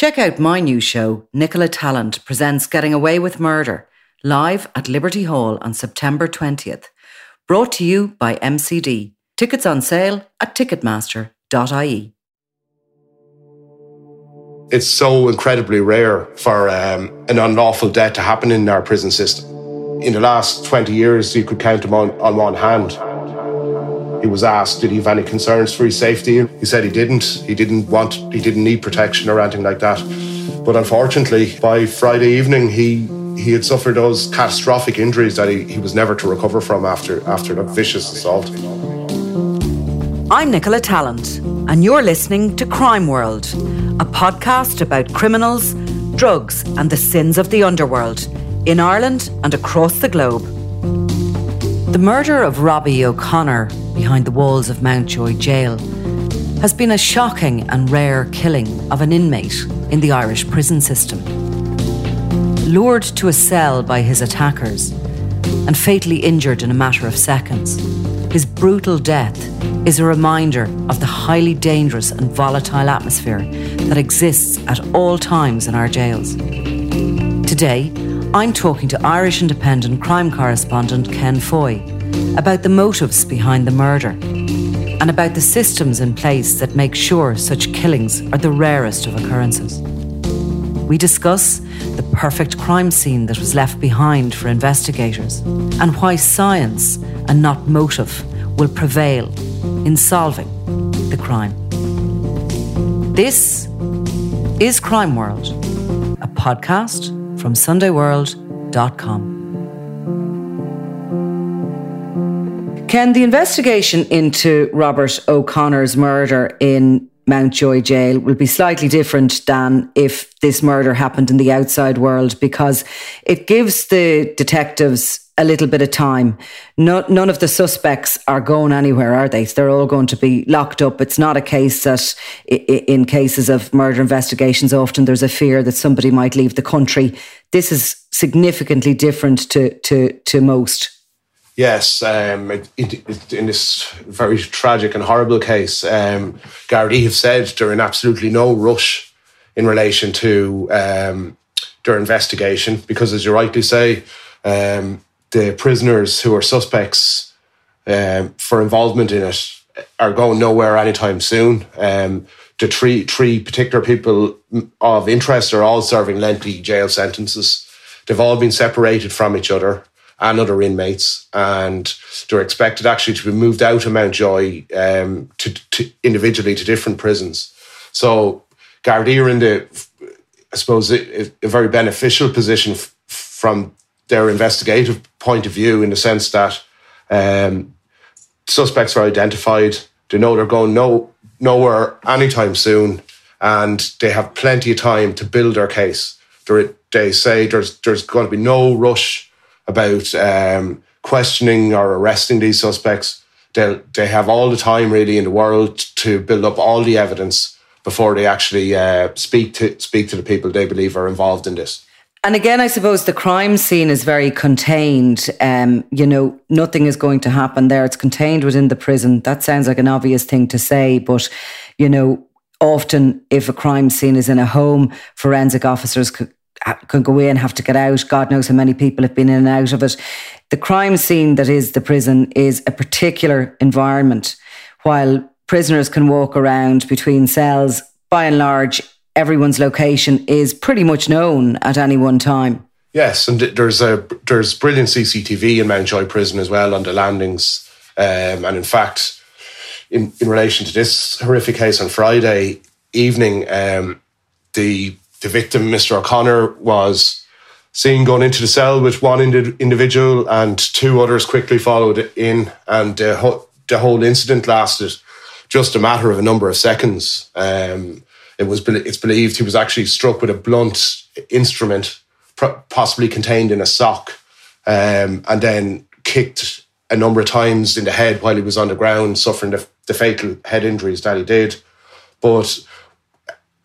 Check out my new show, Nicola Tallant presents Getting Away with Murder, live at Liberty Hall on September 20th. Brought to you by MCD. Tickets on sale at ticketmaster.ie. It's so incredibly rare for um, an unlawful death to happen in our prison system. In the last 20 years, you could count them on, on one hand. He was asked, did he have any concerns for his safety? He said he didn't. He didn't want, he didn't need protection or anything like that. But unfortunately, by Friday evening, he he had suffered those catastrophic injuries that he, he was never to recover from after after the vicious assault. I'm Nicola Tallant, and you're listening to Crime World, a podcast about criminals, drugs, and the sins of the underworld in Ireland and across the globe. The murder of Robbie O'Connor behind the walls of Mountjoy Jail has been a shocking and rare killing of an inmate in the Irish prison system. Lured to a cell by his attackers and fatally injured in a matter of seconds, his brutal death is a reminder of the highly dangerous and volatile atmosphere that exists at all times in our jails. Today, I'm talking to Irish Independent crime correspondent Ken Foy about the motives behind the murder and about the systems in place that make sure such killings are the rarest of occurrences. We discuss the perfect crime scene that was left behind for investigators and why science and not motive will prevail in solving the crime. This is Crime World, a podcast from SundayWorld.com. Ken, the investigation into Robert O'Connor's murder in Mountjoy Jail will be slightly different than if this murder happened in the outside world because it gives the detectives a little bit of time. No, none of the suspects are going anywhere, are they? They're all going to be locked up. It's not a case that, in cases of murder investigations, often there's a fear that somebody might leave the country. This is significantly different to to to most. Yes, um, it, it, in this very tragic and horrible case, um, Gardaí have said they're in absolutely no rush in relation to um, their investigation because, as you rightly say, um, the prisoners who are suspects um, for involvement in it are going nowhere anytime soon. Um, the three three particular people of interest are all serving lengthy jail sentences. They've all been separated from each other and other inmates, and they're expected actually to be moved out of Mountjoy um, to, to individually to different prisons. So Gardaí are in the, I suppose, a, a very beneficial position f- from their investigative point of view in the sense that um, suspects are identified. They know they're going no nowhere anytime soon, and they have plenty of time to build their case. They're, they say there's there's going to be no rush about um, questioning or arresting these suspects. They they have all the time really in the world to build up all the evidence before they actually uh, speak to speak to the people they believe are involved in this. And again, I suppose the crime scene is very contained. Um, you know, nothing is going to happen there. It's contained within the prison. That sounds like an obvious thing to say, but you know, often if a crime scene is in a home, forensic officers can go in, have to get out. God knows how many people have been in and out of it. The crime scene that is the prison is a particular environment, while prisoners can walk around between cells. By and large, everyone's location is pretty much known at any one time. Yes, and there's a there's brilliant CCTV in Mountjoy Prison as well on the landings, um, and in fact, in in relation to this horrific case on Friday evening, um, the the victim, Mr. O'Connor, was seen going into the cell with one indi- individual, and two others quickly followed in, and ho- the whole incident lasted just a matter of a number of seconds. Um, it was it's believed he was actually struck with a blunt instrument, possibly contained in a sock, um, and then kicked a number of times in the head while he was on the ground, suffering the, the fatal head injuries that he did. But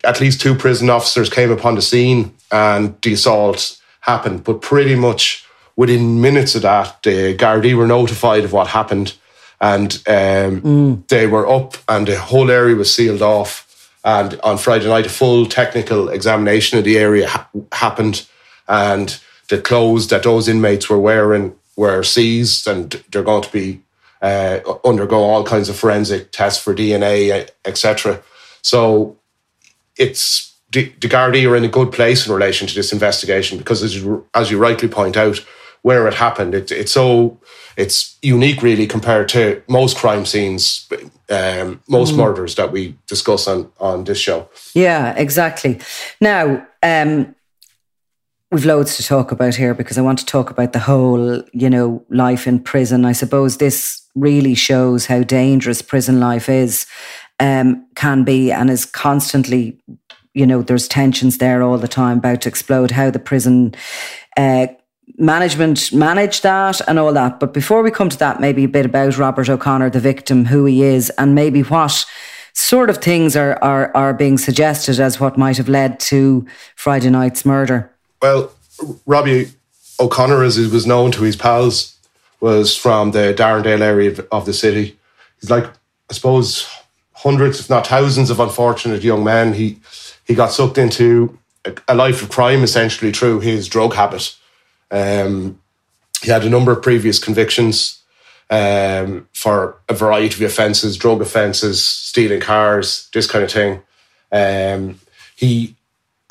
at least two prison officers came upon the scene, and the assault happened. But pretty much within minutes of that, the Gardaí were notified of what happened, and um, mm. they were up, and the whole area was sealed off And on Friday night, a full technical examination of the area ha- happened, and the clothes that those inmates were wearing were seized, and they're going to be uh, undergo all kinds of forensic tests for DNA, etc. So it's the, the Gardaí are in a good place in relation to this investigation because, as you, as you rightly point out, where it happened, it, it's so it's unique, really, compared to most crime scenes, um, most mm. murders that we discuss on on this show. Yeah, exactly. Now, um, we've loads to talk about here because I want to talk about the whole, you know, life in prison. I suppose this really shows how dangerous prison life is, um, can be, and is constantly, you know, there's tensions there all the time about to explode. How the prison uh, management manage that and all that. But before we come to that, maybe a bit about Robert O'Connor, the victim, who he is, and maybe what sort of things are are are being suggested as what might have led to Friday night's murder. Well, Robbie O'Connor, as he was known to his pals, was from the Darndale area of the city. He's like, I suppose, hundreds, if not thousands, of unfortunate young men. He he got sucked into a life of crime essentially through his drug habit. Um, he had a number of previous convictions um, for a variety of offences, drug offences, stealing cars, this kind of thing. Um, he,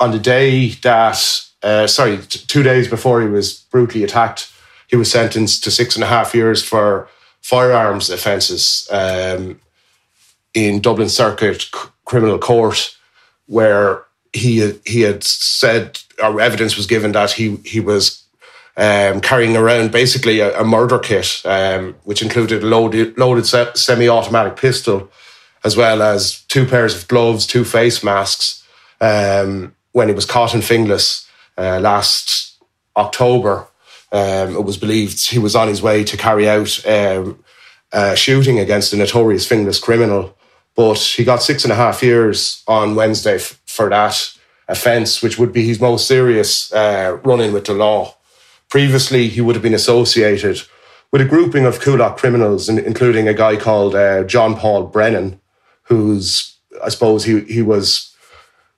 on the day that uh, sorry, t- two days before he was brutally attacked, he was sentenced to six and a half years for firearms offences um, in Dublin Circuit C- Criminal Court, where he he had said or evidence was given that he he was um, carrying around basically a, a murder kit, um, which included a loaded, loaded se- semi-automatic pistol, as well as two pairs of gloves, two face masks. Um, when he was caught in Finglas, uh, last October. Um, it was believed he was on his way to carry out um, a shooting against a notorious Finglas criminal, but he got six and a half years on Wednesday f- for that offence, which would be his most serious uh, run in with the law. Previously, he would have been associated with a grouping of Coolock criminals, including a guy called uh, John Paul Brennan, who's, I suppose, he, he was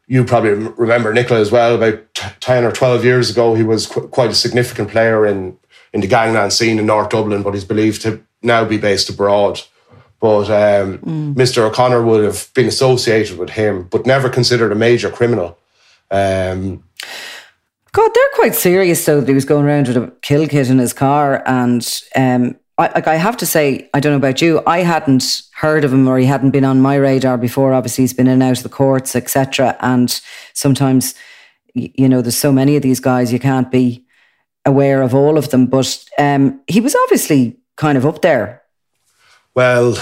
you probably remember Nicola as well. About ten or twelve years ago, he was qu- quite a significant player in in the gangland scene in North Dublin, but he's believed to now be based abroad. But um, mm. Mr. O'Connor would have been associated with him, but never considered a major criminal. Um, God, they're quite serious though. That he was going around with a kill kit in his car, and um, I, like I have to say, I don't know about you, I hadn't heard of him or he hadn't been on my radar before. Obviously, he's been in and out of the courts, etc. And sometimes, you know, there's so many of these guys you can't be aware of all of them. But um, he was obviously kind of up there. Well,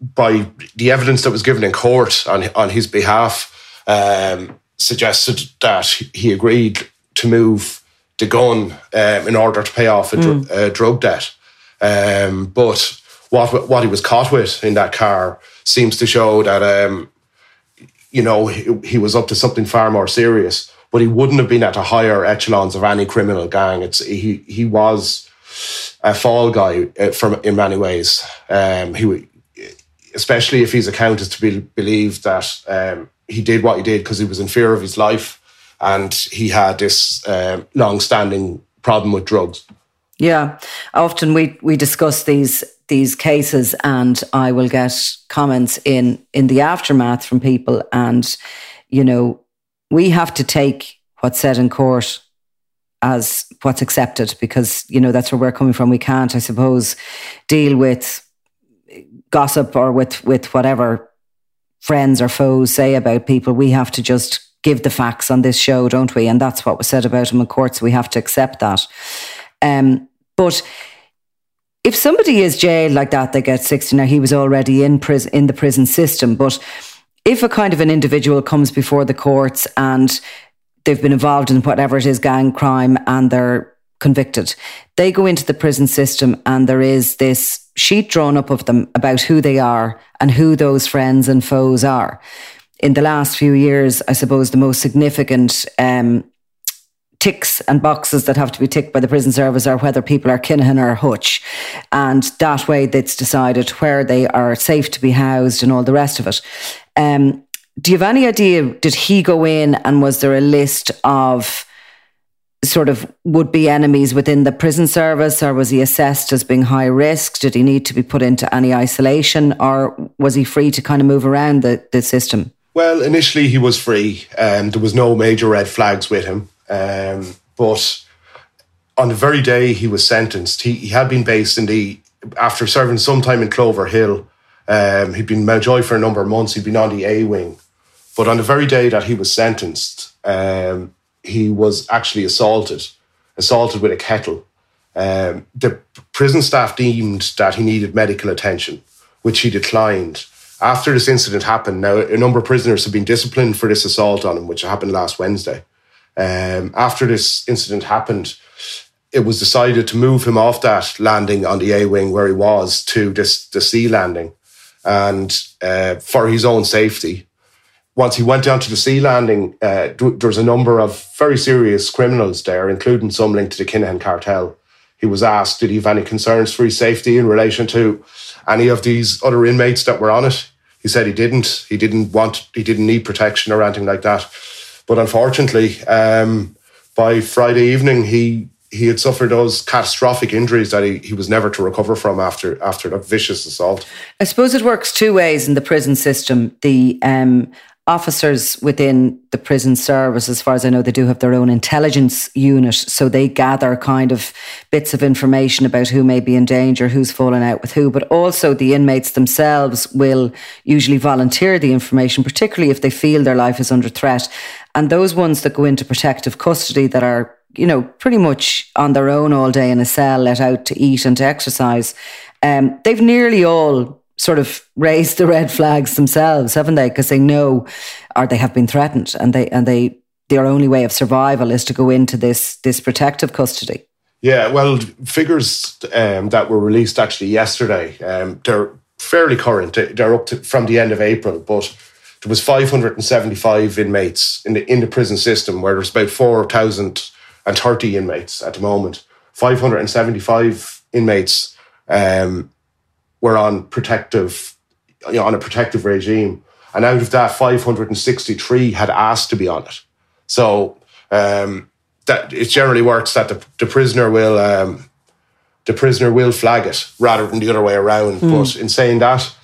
by the evidence that was given in court on on his behalf, um, suggested that he agreed to move the gun um, in order to pay off a, dr- mm. a drug debt. Um, but what what he was caught with in that car seems to show that um, you know he, he, was up to something far more serious. But he wouldn't have been at the higher echelons of any criminal gang. It's he he was a fall guy uh, from in many ways. Um, he especially if his account is to be believed that um, he did what he did because he was in fear of his life and he had this um, long-standing problem with drugs. Yeah, often we we discuss these these cases, and I will get comments in in the aftermath from people, and you know we have to take what's said in court as what's accepted because you know that's where we're coming from. We can't, I suppose, deal with gossip or with with whatever friends or foes say about people. We have to just give the facts on this show, don't we? And that's what was said about him in court. So we have to accept that. Um, but if somebody is jailed like that, they get 60. Now, he was already in prison, in the prison system. But if a kind of an individual comes before the courts and they've been involved in whatever it is, gang crime, and they're convicted, they go into the prison system and there is this sheet drawn up of them about who they are and who those friends and foes are. In the last few years, I suppose the most significant um, ticks and boxes that have to be ticked by the prison service are whether people are Kinahan or Hutch. And that way it's decided where they are safe to be housed and all the rest of it. Um, do you have any idea? Did he go in and was there a list of sort of would be enemies within the prison service, or was he assessed as being high risk? Did he need to be put into any isolation, or was he free to kind of move around the, the system? Well, initially he was free, and um, there was no major red flags with him. Um, but on the very day he was sentenced, he, he had been based in the after serving some time in Cloverhill. Um, he'd been Mountjoy for a number of months. He'd been on the A wing, but on the very day that he was sentenced, um, he was actually assaulted, assaulted with a kettle. Um, the prison staff deemed that he needed medical attention, which he declined. After this incident happened, now a number of prisoners have been disciplined for this assault on him, which happened last Wednesday. Um, after this incident happened, it was decided to move him off that landing on the A wing where he was to this the C landing, and uh, for his own safety once he went down to the C landing, uh, was a number of very serious criminals there, including some linked to the Kinahan cartel. He was asked, did he have any concerns for his safety in relation to any of these other inmates that were on it? He said he didn't. He didn't want, he didn't need protection or anything like that. But unfortunately, um, by Friday evening, he he had suffered those catastrophic injuries that he, he was never to recover from after after that vicious assault. I suppose it works two ways in the prison system. The um, officers within the prison service, as far as I know, they do have their own intelligence unit. So they gather kind of bits of information about who may be in danger, who's fallen out with who. But also the inmates themselves will usually volunteer the information, particularly if they feel their life is under threat. And those ones that go into protective custody that are, you know, pretty much on their own all day in a cell, let out to eat and to exercise, um, they've nearly all sort of raised the red flags themselves, haven't they? Because they know, or they have been threatened, and they and they their only way of survival is to go into this this protective custody. Yeah, well, figures um, that were released actually yesterday, um, they're fairly current. They're up to from the end of April, but there was 575 inmates in the in the prison system, where there's about 4,030 inmates at the moment. 575 inmates um, were on protective, you know, on a protective regime. And out of that, 563 had asked to be on it. So um, that it generally works that the, the prisoner will um, the prisoner will flag it rather than the other way around. Mm. But in saying that,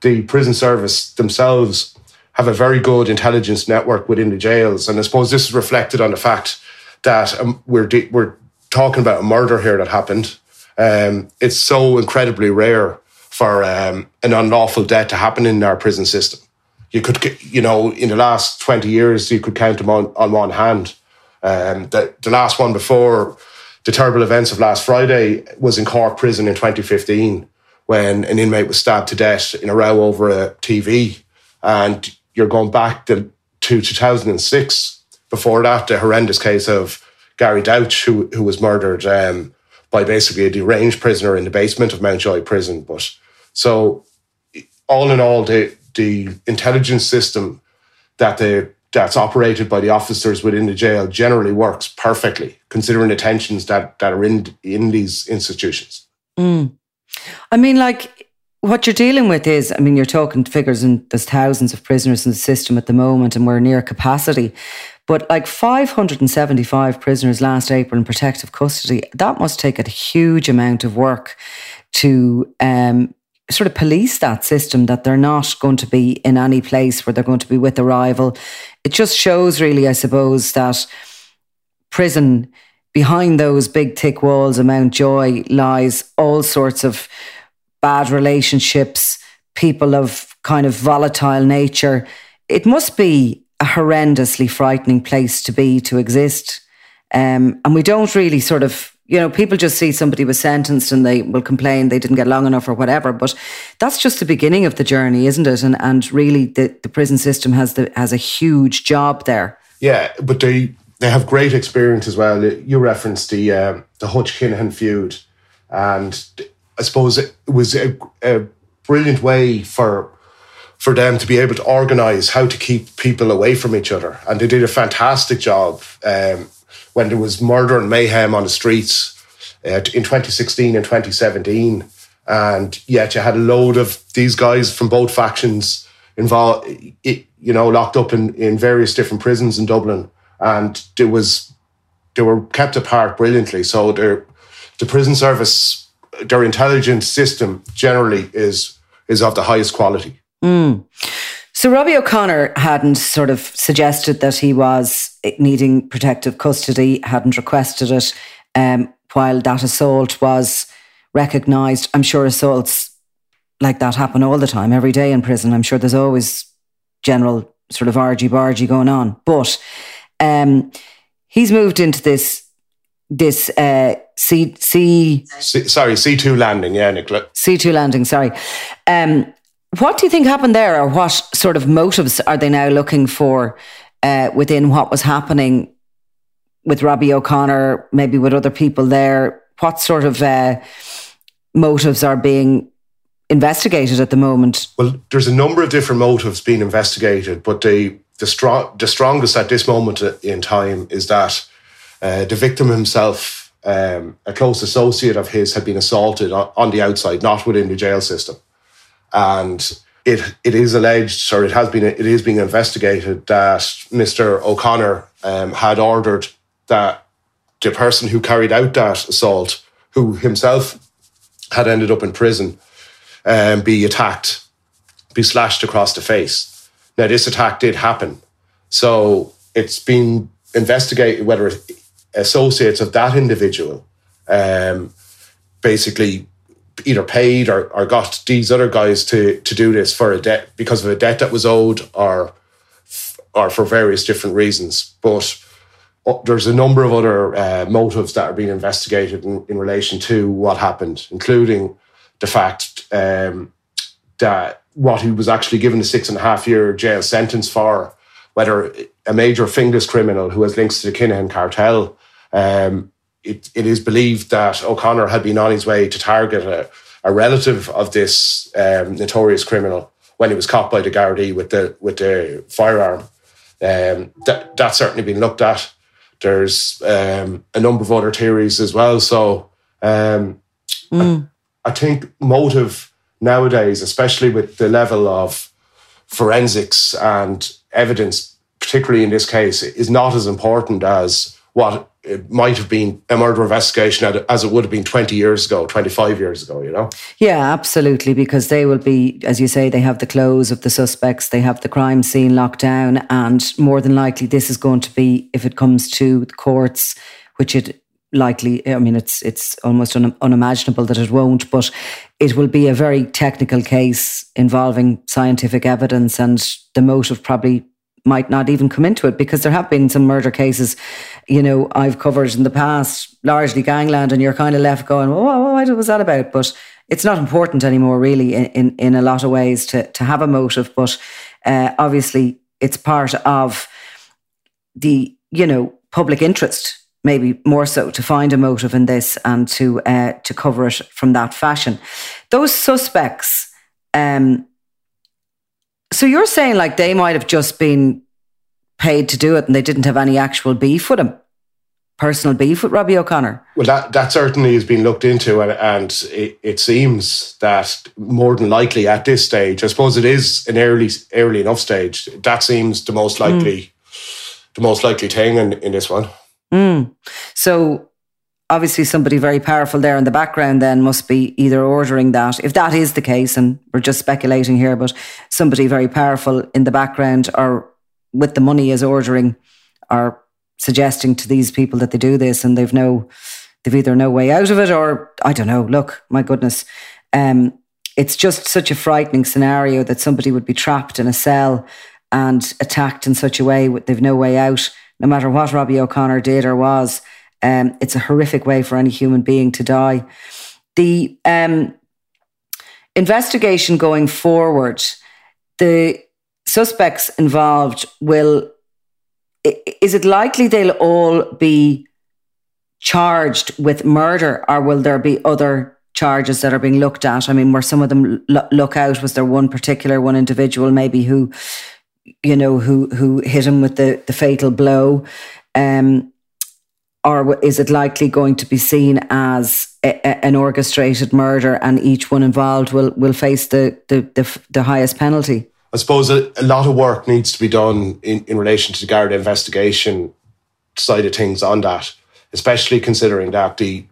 the prison service themselves have a very good intelligence network within the jails, and I suppose this is reflected on the fact that um, we're de- we're talking about a murder here that happened. Um, it's so incredibly rare for um, an unlawful death to happen in our prison system. You could, you know, in the last 20 years, you could count them on, on one hand. Um, the, the last one before the terrible events of last Friday was in Cork Prison in 2015 when an inmate was stabbed to death in a row over a TV. And you're going back to, to 2006. Before that, the horrendous case of Gary Douch, who, who was murdered um, by basically a deranged prisoner in the basement of Mountjoy Prison. But so, all in all, the the intelligence system that the that's operated by the officers within the jail generally works perfectly, considering the tensions that that are in in these institutions. Mm. I mean, like what you're dealing with is, I mean, you're talking figures, and there's thousands of prisoners in the system at the moment, and we're near capacity. But like 575 prisoners last April in protective custody, that must take a huge amount of work to um, sort of police that system that they're not going to be in any place where they're going to be with a rival. It just shows, really, I suppose, that prison behind those big thick walls of Mountjoy lies all sorts of bad relationships, people of kind of volatile nature. It must be a horrendously frightening place to be to exist. Um, and we don't really sort of you know, people just see somebody was sentenced and they will complain they didn't get long enough or whatever. But that's just the beginning of the journey, isn't it? And and really, the, the prison system has the has a huge job there. Yeah, but they they have great experience as well. You referenced the uh, the Hutch Kinahan feud, and I suppose it was a, a brilliant way for for them to be able to organize how to keep people away from each other, and they did a fantastic job. Um, when there was murder and mayhem on the streets uh, in 2016 and 2017. And yet you had a load of these guys from both factions involved, you you know, locked up in, in various different prisons in Dublin, and there was they were kept apart brilliantly. So the prison service, their intelligence system generally is is of the highest quality. Mm. So Robbie O'Connor hadn't sort of suggested that he was needing protective custody, hadn't requested it, um, while that assault was recognised. I'm sure assaults like that happen all the time, every day in prison. I'm sure there's always general sort of argy bargy going on. But um, he's moved into this this uh, C C. C sorry, C two landing. Yeah, Nicola. C two landing. Sorry. Um, what do you think happened there, or what sort of motives are they now looking for uh, within what was happening with Robbie O'Connor, maybe with other people there? What sort of uh, motives are being investigated at the moment? Well, there's a number of different motives being investigated, but the the, strong, the strongest at this moment in time is that uh, the victim himself, um, a close associate of his, had been assaulted on the outside, not within the jail system and it it is alleged, or it has been it is being investigated that Mr. O'Connor um, had ordered that the person who carried out that assault, who himself had ended up in prison, um, be attacked, be slashed across the face. Now, this attack did happen, so it's been investigated whether associates of that individual um, basically either paid or, or got these other guys to to do this for a debt because of a debt that was owed or or for various different reasons. But uh, there's a number of other uh, motives that are being investigated in, in, relation to what happened, including the fact um, that what he was actually given a six and a half year jail sentence for, whether a major Finglas criminal who has links to the Kinahan cartel um, it, it is believed that O'Connor had been on his way to target a, a relative of this um, notorious criminal when he was caught by the Gardaí with the with the firearm. Um, that that's certainly been looked at. There's um, a number of other theories as well. So mm. I, I think motive nowadays, especially with the level of forensics and evidence, particularly in this case, is not as important as what it might have been a murder investigation as it would have been 20 years ago, 25 years ago, you know? Yeah, absolutely. Because they will be, as you say, they have the clothes of the suspects, they have the crime scene locked down. And more than likely, this is going to be, if it comes to the courts, which it likely, I mean, it's, it's almost un, unimaginable that it won't, but it will be a very technical case involving scientific evidence and the motive probably might not even come into it because there have been some murder cases, you know, I've covered in the past, largely gangland, and you're kind of left going, well, what was that about? But it's not important anymore, really, in, in, in a lot of ways to, to have a motive. But uh, obviously, it's part of the, you know, public interest, maybe more so, to find a motive in this and to uh, to cover it from that fashion. Those suspects, um, so you're saying like they might have just been paid to do it and they didn't have any actual beef with him? Personal beef with Robbie O'Connor? Well, that, that certainly has been looked into, and, and it, it seems that more than likely at this stage, I suppose it is an early early enough stage. That seems the most likely, mm. the most likely thing in, in this one. Mm. So obviously somebody very powerful there in the background then must be either ordering that if that is the case and we're just speculating here but somebody very powerful in the background or with the money is ordering are suggesting to these people that they do this and they've no they've either no way out of it or i don't know look my goodness um, it's just such a frightening scenario that somebody would be trapped in a cell and attacked in such a way that they've no way out no matter what robbie o'connor did or was um, it's a horrific way for any human being to die. The um, investigation going forward, the suspects involved will. Is it likely they'll all be charged with murder, or will there be other charges that are being looked at? I mean, were some of them look out? Was there one particular one individual maybe who, you know, who who hit him with the the fatal blow? Um, or is it likely going to be seen as a, a, an orchestrated murder and each one involved will, will face the, the, the, the highest penalty? I suppose a, a, lot of work needs to be done in, in relation to the Garda investigation side of things on that, especially considering that the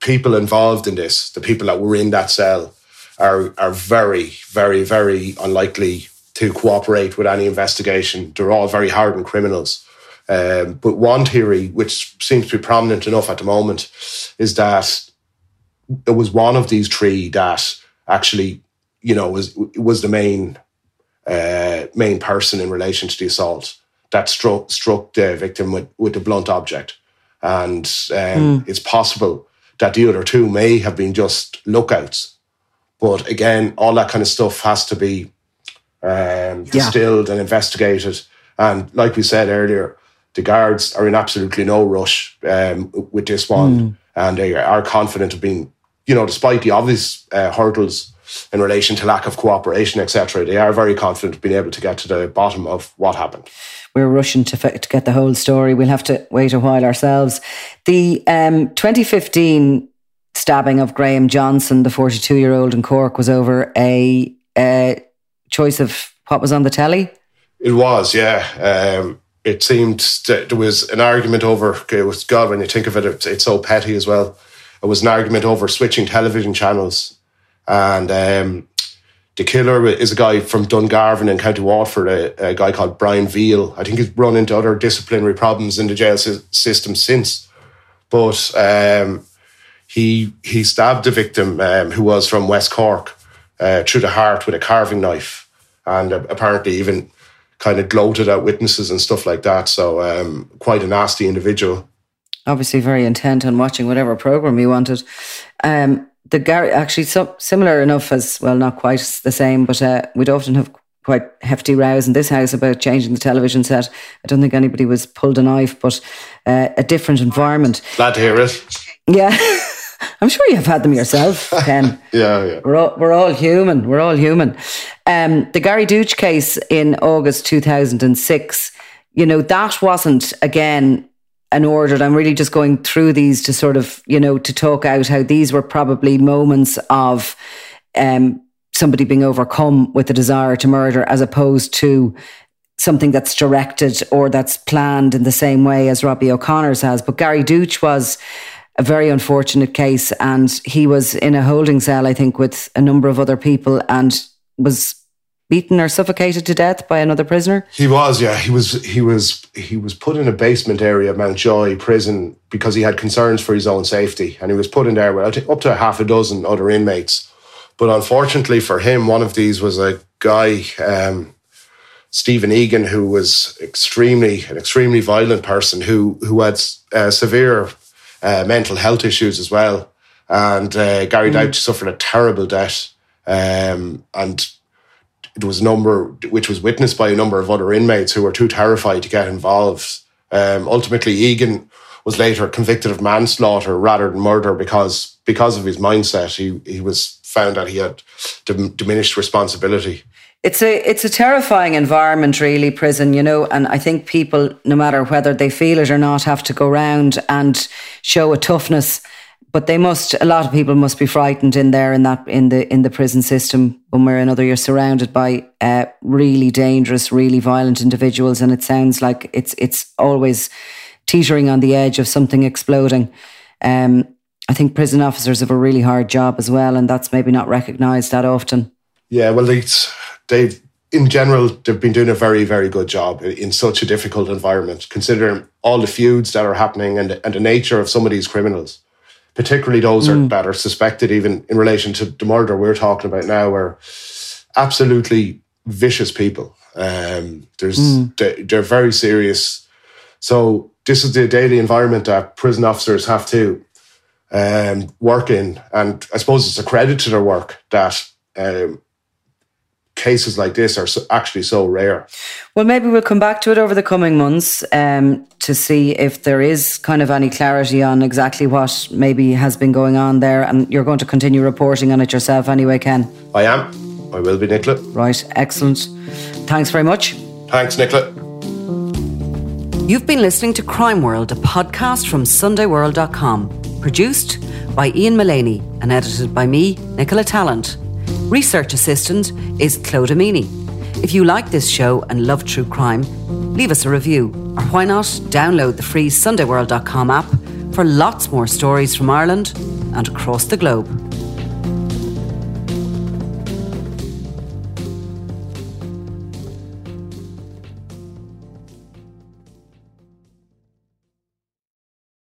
people involved in this, the people that were in that cell, are are very, very, very unlikely to cooperate with any investigation. They're all very hardened criminals. Um, but one theory, which seems to be prominent enough at the moment, is that it was one of these three that actually, you know, was was the main uh, main person in relation to the assault that struck struck the victim with with the blunt object, and um, mm. it's possible that the other two may have been just lookouts. But again, all that kind of stuff has to be um, distilled yeah. and investigated. And like we said earlier, the guards are in absolutely no rush um, with this one, mm. and they are confident of being, you know, despite the obvious uh, hurdles in relation to lack of cooperation, etc. They are very confident of being able to get to the bottom of what happened. We're rushing to, to get the whole story. We'll have to wait a while ourselves. The um, 2015 stabbing of Graham Johnson, the 42 year old in Cork, was over a, a, choice of what was on the telly. It was, yeah. Um, it seemed that there was an argument over. It was God when you think of it, it's, it's so petty as well. It was an argument over switching television channels and um, the killer is a guy from Dungarvan in County Waterford, a, a, guy called Brian Veal. I think he's run into other disciplinary problems in the jail system since. But um, he he stabbed the victim, um, who was from West Cork, uh, through the heart with a carving knife, and uh, apparently even kind of gloated at witnesses and stuff like that. So um, quite a nasty individual. Obviously, very intent on watching whatever program he wanted. Um, the Gary actually so, similar enough as well, not quite the same, but uh, we'd often have quite hefty rows in this house about changing the television set. I don't think anybody was pulled a knife, but uh, a different environment. Glad to hear it. Yeah. I'm sure you've had them yourself, Ken. yeah, yeah. We're all, we're all human. We're all human. Um, the Gary Douch case in August 2006, you know, that wasn't, again, an ordered. I'm really just going through these to sort of, you know, to talk out how these were probably moments of um, somebody being overcome with a desire to murder as opposed to something that's directed or that's planned in the same way as Robbie O'Connor's has. But Gary Douch was a very unfortunate case and he was in a holding cell, I think, with a number of other people and was beaten or suffocated to death by another prisoner? He was, yeah. He was he was he was put in a basement area of Mountjoy prison because he had concerns for his own safety. And he was put in there with up to half a dozen other inmates. But unfortunately for him, one of these was a guy, um, Stephen Egan, who was extremely an extremely violent person who who had uh, severe uh, mental health issues as well. And uh, Gary mm. Douch suffered a terrible death. Um, and there was a number which was witnessed by a number of other inmates who were too terrified to get involved. Um, ultimately, Egan was later convicted of manslaughter rather than murder because because of his mindset. He he was found that he had diminished responsibility. It's a it's a terrifying environment, really, prison. You know, and I think people, no matter whether they feel it or not, have to go around and show a toughness but they must a lot of people must be frightened in there in that in the in the prison system one way or another. You're surrounded by uh, really dangerous really violent individuals and it sounds like it's it's always teetering on the edge of something exploding. Um, i think prison officers have a really hard job as well and that's maybe not recognized that often. Yeah well it's they've in general, they've been doing a very, very good job in such a difficult environment, considering all the feuds that are happening and, and the nature of some of these criminals particularly those mm. are, that are suspected, even in relation to the murder we're talking about now, are absolutely vicious people. Um, there's mm. they, they're very serious. So this is the daily environment that prison officers have to um, work in, and I suppose it's a credit to their work that um, cases like this are so, actually so rare. Well, maybe we'll come back to it over the coming months um, to see if there is kind of any clarity on exactly what maybe has been going on there. And you're going to continue reporting on it yourself anyway, Ken. I am. I will be, Nicola. Right, excellent. Thanks very much. Thanks, Nicola. You've been listening to Crime World, a podcast from SundayWorld.com, produced by Ian Mullaney and edited by me, Nicola Tallant. Research assistant is Claude Amini. If you like this show and love true crime, leave us a review, or why not download the free SundayWorld.com app for lots more stories from Ireland and across the globe.